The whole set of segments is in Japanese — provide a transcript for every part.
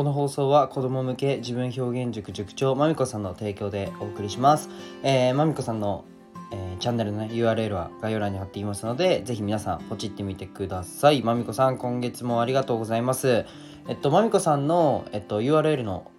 この放送は子供向け自分表現塾塾長まみこさんの提供でお送りします。えー、まみこさんの、えーチャンネルの、ね、URL は概要欄に貼っていますので、ぜひ皆さんポチってみてください。まみこさん、今月もありがとうございます。えっと、まみこさんの、えっと、URL の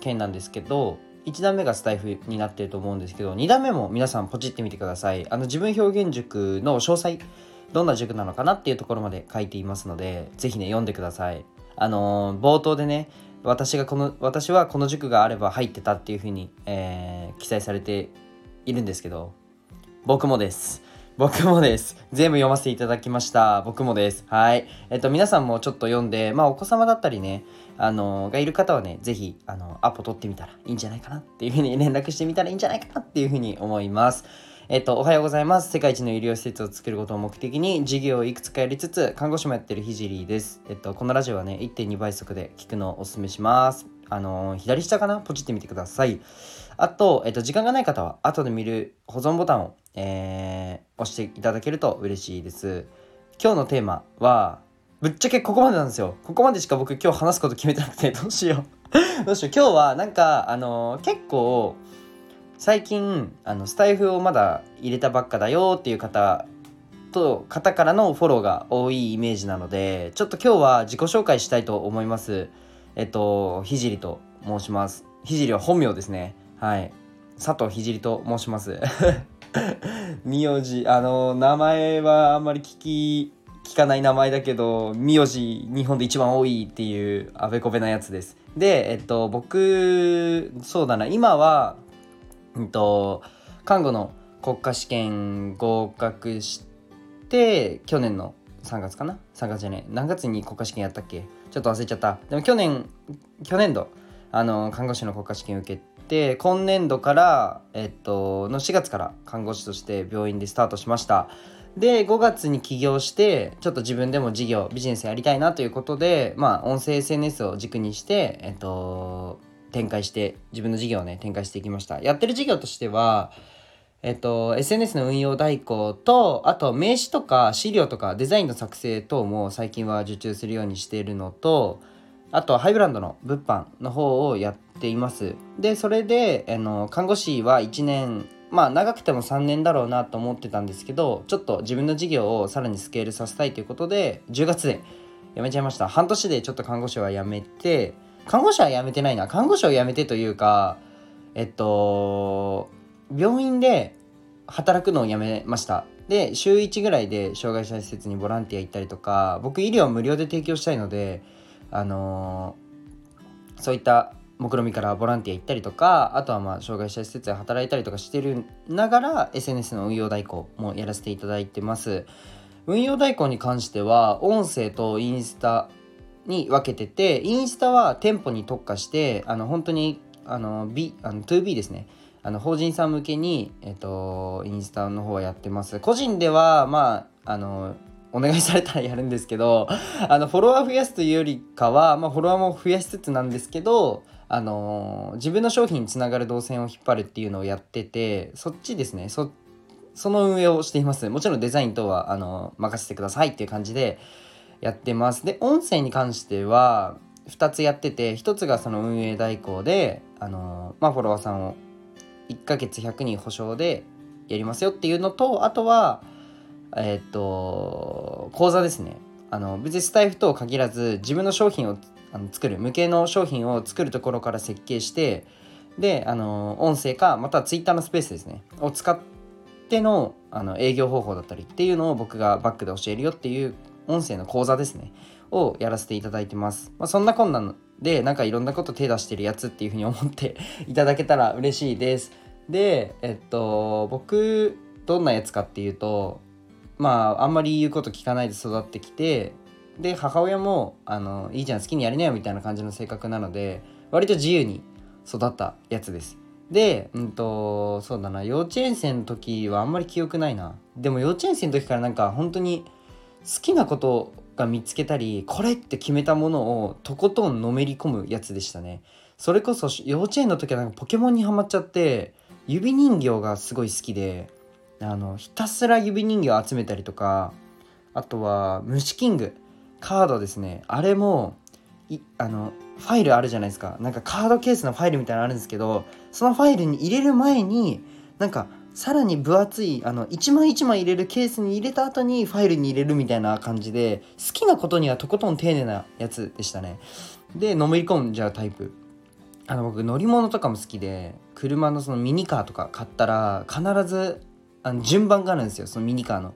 件なんですけど、1段目がスタイフになってると思うんですけど、2段目も皆さんポチってみてください。あの、自分表現塾の詳細、どんな塾なのかなっていうところまで書いていますので、ぜひね、読んでください。あのー冒頭でね、私がこの、私はこの塾があれば入ってたっていうふうに、えー記載されているんですけど、僕もです。僕もです。全部読ませていただきました。僕もです。はい。えっと、皆さんもちょっと読んで、まあ、お子様だったりね、あの、がいる方はね、ぜひ、あの、アポ取ってみたらいいんじゃないかなっていうふうに連絡してみたらいいんじゃないかなっていうふうに思います。えっと、おはようございます。世界一の医療施設を作ることを目的に、事業をいくつかやりつつ、看護師もやってるひじりです。えっと、このラジオはね、1.2倍速で聞くのをお勧めします。あの、左下かな？ポチってみてください。あと、えっと、時間がない方は、後で見る保存ボタンを、えー押していただけると嬉しいです。今日のテーマは、ぶっちゃけここまでなんですよ。ここまでしか僕今日話すこと決めてなくて、どうしよう。どうしよう。今日はなんか、あの結構、最近、あの、スタイフをまだ入れたばっかだよっていう方と、方からのフォローが多いイメージなので、ちょっと今日は自己紹介したいと思います。えっと、ひじりと申します。ひじりは本名ですね。はい。佐藤ひじりと申します。名字、あの、名前はあんまり聞き、聞かない名前だけど、名字日本で一番多いっていうあべこべなやつです。で、えっと、僕、そうだな、今は、うんと、看護の国家試験合格して、去年の3月かな ?3 月じゃねえ。何月に国家試験やったっけ？ちょっと忘れちゃった。でも去年、去年度、あの、看護師の国家試験受けて、今年度から、えっと、の4月から看護師として病院でスタートしました。で、5月に起業して、ちょっと自分でも事業、ビジネスやりたいなということで、まあ、音声 SNS を軸にして、えっと、展開して、自分の事業をね、展開していきました。やってる事業としては、えっと、SNS の運用代行と、あと名刺とか資料とかデザインの作成等も最近は受注するようにしているのと、あとハイブランドの物販の方をやっています。で、それで、あの、看護師は1年、まあ長くても3年だろうなと思ってたんですけど、ちょっと自分の事業をさらにスケールさせたいということで、10月で辞めちゃいました。半年でちょっと看護師は辞めて、看護師は辞めてないな。看護師を辞めてというか、えっと、病院で働くのをやめました。で、週1ぐらいで障害者施設にボランティア行ったりとか、僕医療無料で提供したいので、あのーそういった目論見からボランティア行ったりとか、あとはまあ障害者施設で働いたりとかしてるながら、SNS の運用代行もやらせていただいてます。運用代行に関しては、音声とインスタに分けてて、インスタは店舗に特化して、あの、本当に、あの、B、あの、2B ですね。あの、法人さん向けに、えっと、インスタの方はやってます。個人では、まあ、あの、お願いされたら やるんですけど、あの、フォロワー増やすというよりかは、まあ、フォロワーも増やしつつなんですけど、あの、自分の商品につながる動線を引っ張るっていうのをやってて、そっちですね、そ、その運営をしています。もちろんデザイン等は、あの、任せてくださいっていう感じでやってます。で、音声に関しては、2つやってて、1つがその運営代行で、あの、まあ、フォロワーさんを1ヶ月100人保証でやりますよっていうのと、あとは、えっと、講座ですね。あの、別にスタイフと限らず、自分の商品をあの作る、向けの商品を作るところから設計して、で、あの、音声か、またはツイッターのスペースですね、を使ってのあの営業方法だったりっていうのを僕がバックで教えるよっていう音声の講座ですね、をやらせていただいてます。まあ、そんなこんなで、なんかいろんなこと手出してるやつっていうふうに思って いただけたら嬉しいです。で、えっと、僕、どんなやつかっていうと、まあ、あんまり言うこと聞かないで育ってきて、で、母親も、あの、いいじゃん、好きにやりなよみたいな感じの性格なので、割と自由に育ったやつです。で、うんと、そうだな、幼稚園生の時はあんまり記憶ないな。でも幼稚園生の時からなんか本当に好きなことが見つけたり、これって決めたものをとことんのめり込むやつでしたね。それこそ幼稚園の時はなんかポケモンにハマっちゃって、指人形がすごい好きで、あの、ひたすら指人形を集めたりとか、あとは虫キング、カードですね。あれも、いあの、ファイルあるじゃないですかなんかカードケースのファイルみたいなのあるんですけどそのファイルに入れる前になんかさらに分厚いあの1枚1枚入れるケースに入れた後にファイルに入れるみたいな感じで好きなことにはとことん丁寧なやつでしたね。でのめり込んじゃうタイプ。あの僕乗り物とかも好きで車のそのミニカーとか買ったら必ずあの順番があるんですよそのミニカーの。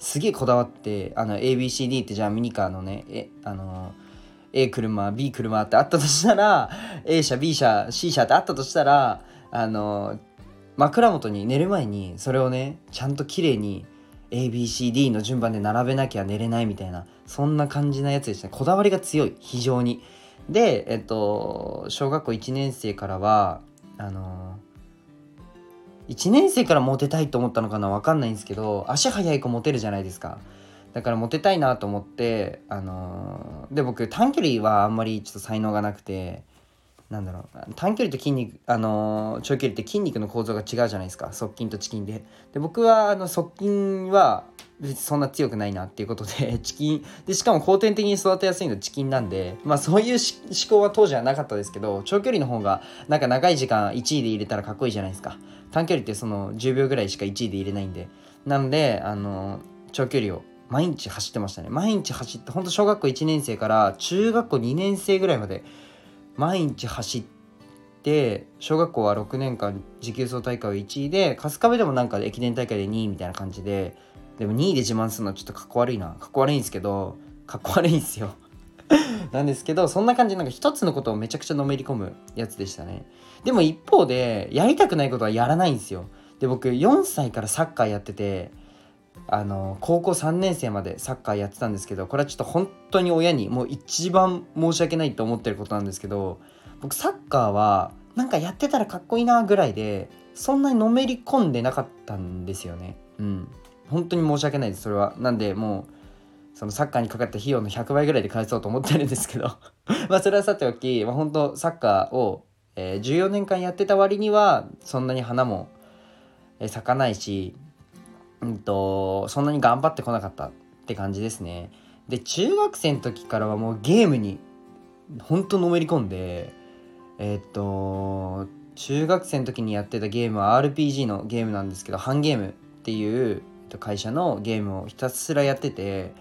すげえこだわってあの ABCD ってじゃあミニカーのねえあの A 車 B 車ってあったとしたら A 車 B 車 C 車ってあったとしたらあの枕元に寝る前にそれをねちゃんと綺麗に ABCD の順番で並べなきゃ寝れないみたいなそんな感じなやつでした。ねこだわりが強い。非常に。でえっと小学校1年生からはあの1年生からモテたいと思ったのかな分かんないんですけど足速い子モテるじゃないですか。だからモテたいなと思ってあので僕短距離はあんまりちょっと才能がなくてなんだろう短距離と筋肉あの長距離って筋肉の構造が違うじゃないですか。側筋とチキンで。で僕はあの側筋は別にそんな強くないなっていうことで チキン。でしかも後天的に育てやすいのチキンなんでまあそういう思考は当時はなかったですけど長距離の方がなんか長い時間1位で入れたらかっこいいじゃないですか。短距離ってその10秒ぐらいしか1位で入れないんで。なんであの長距離を毎日走ってましたね。毎日走ってほんと小学校1年生から中学校2年生ぐらいまで毎日走って小学校は6年間持久走大会を1位で春日部でもなんか駅伝大会で2位みたいな感じででも2位で自慢するのはちょっとかっこ悪いな。かっこ悪いんですけどかっこ悪いんですよ。なんですけどそんな感じなんか一つのことをめちゃくちゃのめり込むやつでしたね。でも一方でやりたくないことはやらないんですよ。で僕4歳からサッカーやっててあの高校3年生までサッカーやってたんですけどこれはちょっと本当に親にもう一番申し訳ないと思ってることなんですけど僕サッカーはなんかやってたらかっこいいなぐらいでそんなにのめり込んでなかったんですよね。うん。本当に申し訳ないですそれは。なんでもうそのサッカーにかかった費用の100倍ぐらいで返そうと思ってるんですけど。まあそれはさておき、まあ、本当サッカーを、えー、14年間やってた割にはそんなに花も、咲かないしうんと、そんなに頑張ってこなかったって感じですね。で、中学生の時からはもうゲームに、ほんとのめり込んで、え、っと、中学生の時にやってたゲームは RPG のゲームなんですけど、ハンゲームっていう会社のゲームをひたすらやってて、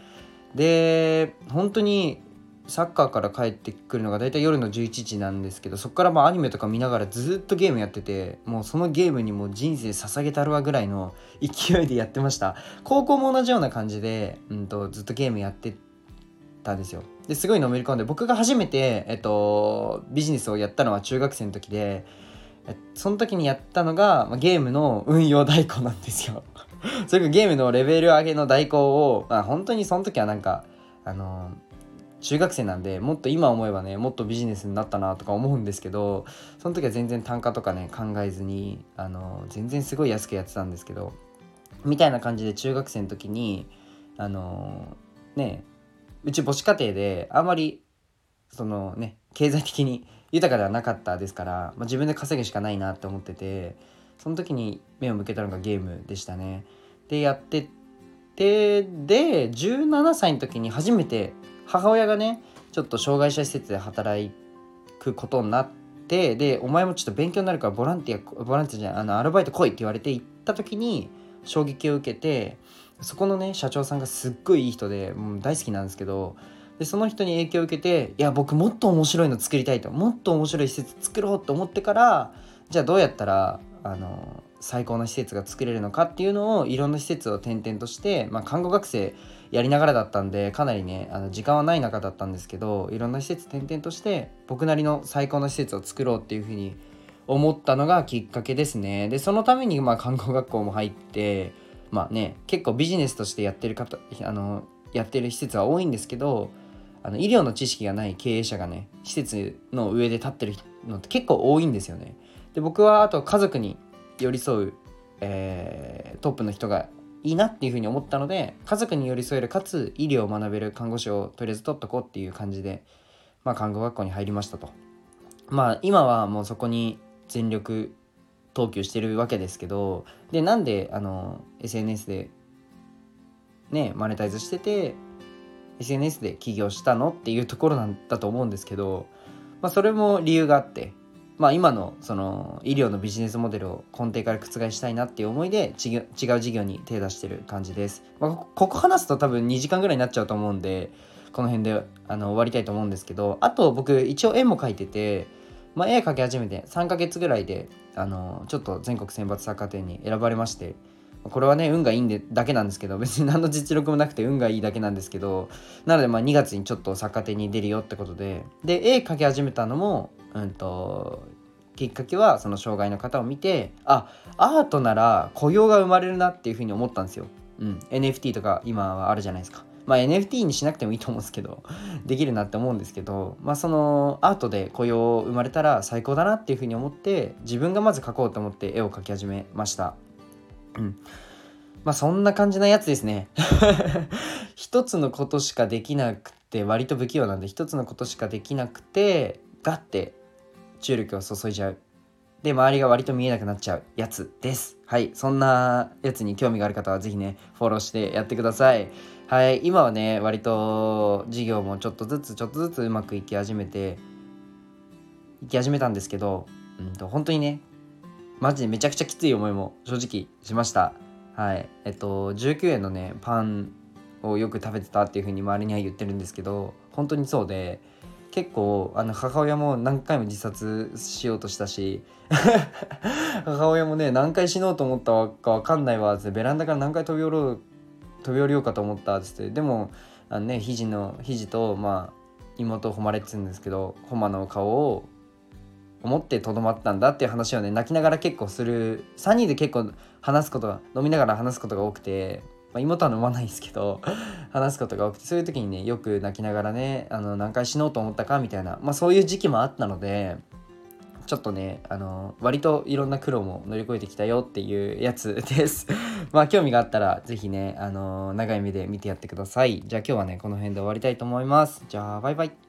で、本当にサッカーから帰ってくるのが大体夜の11時なんですけどそこからまあアニメとか見ながらずっとゲームやっててもうそのゲームにも人生捧げたるわぐらいの勢いでやってました。高校も同じような感じで、うんと、ずっとゲームやってたんですよ。ですごいのめり込んで僕が初めて、えっと、ビジネスをやったのは中学生の時でその時にやったのが、まあ、ゲームの運用代行なんですよ。それがゲームのレベル上げの代行を、まあ、本当にその時はなんかあの中学生なんでもっと今思えばねもっとビジネスになったなとか思うんですけどその時は全然単価とかね考えずにあの全然すごい安くやってたんですけどみたいな感じで中学生の時にあのねうち母子家庭であんまりそのね経済的に豊かではなかったですから、まあ、自分で稼ぐしかないなって思っててその時に目を向けたのがゲームでしたね。でやっててで17歳の時に初めて母親がねちょっと障害者施設で働くことになってでお前もちょっと勉強になるからボランティアボランティアじゃないあのアルバイト来いって言われて行った時に衝撃を受けてそこのね社長さんがすっごいいい人でもう大好きなんですけどでその人に影響を受けていや僕もっと面白いの作りたいともっと面白い施設作ろうと思ってからじゃあどうやったらあの最高な施設が作れるのかっていうのをいろんな施設を転々として、まあ、看護学生やりながらだったんでかなりねあの時間はない中だったんですけどいろんな施設転々として僕なりの最高の施設を作ろうっていうふうに思ったのがきっかけですね。でそのためにまあ看護学校も入ってまあね結構ビジネスとしてやってる方あのやってる施設は多いんですけどあの医療の知識がない経営者がね施設の上で立ってるのって結構多いんですよね。で僕はあと家族に寄り添う、えー、トップの人がいいなっていうふうに思ったので家族に寄り添えるかつ医療を学べる看護師をとりあえず取っとこうっていう感じで、まあ、看護学校に入りましたと。まあ今はもうそこに全力投球してるわけですけどでなんであの SNS でねマネタイズしてて SNS で起業したのっていうところなんだと思うんですけど、まあ、それも理由があってまあ、今のその医療のビジネスモデルを根底から覆したいなっていう思いで違う事業に手出してる感じです。まあ、ここ話すと多分2時間ぐらいになっちゃうと思うんでこの辺であの終わりたいと思うんですけどあと僕一応絵も描いてて、まあ、絵描き始めて3ヶ月ぐらいであのちょっと全国選抜作家展に選ばれましてこれはね運がいいんでだけなんですけど別に何の実力もなくて運がいいだけなんですけどなのでまあ2月にちょっと作家展に出るよってことでで絵描き始めたのもうんときっかけはその障害の方を見てあアートなら雇用が生まれるなっていうふうに思ったんですよ。うん、NFT とか今はあるじゃないですか。まあ NFT にしなくてもいいと思うんですけど できるなって思うんですけどまあそのアートで雇用生まれたら最高だなっていうふうに思って自分がまず描こうと思って絵を描き始めました。うんまあそんな感じなやつですね。一つのことしかできなくて割と不器用なんで一つのことしかできなくてガッて注力を注いじゃう。で、周りが割と見えなくなっちゃうやつです。はい。そんなやつに興味がある方は是非ね、フォローしてやってください。はい。今はね、割と事業もちょっとずつちょっとずつうまくいき始めて、いき始めたんですけど、うんと、本当にね、マジでめちゃくちゃきつい思いも正直しました。はい。えっと、19円のね、パンをよく食べてたっていう風に周りには言ってるんですけど、本当にそうで、結構あの母親も何回も自殺しようとしたし 母親もね何回死のうと思ったか分かんないわってベランダから何回飛び降ろう飛び降りようかと思ったっつって。でもあのね肘の肘とまあ妹誉れっつうんですけど誉の顔を思ってとどまったんだっていう話をね泣きながら結構する3人で結構話すことが飲みながら話すことが多くて。まあ、妹は飲まないんですけど話すことが多くてそういう時にねよく泣きながらねあの何回死のうと思ったかみたいな、まあ、そういう時期もあったのでちょっとねあの割といろんな苦労も乗り越えてきたよっていうやつです。まあ興味があったら是非ねあの長い目で見てやってください。じゃあ今日はねこの辺で終わりたいと思います。じゃあバイバイ。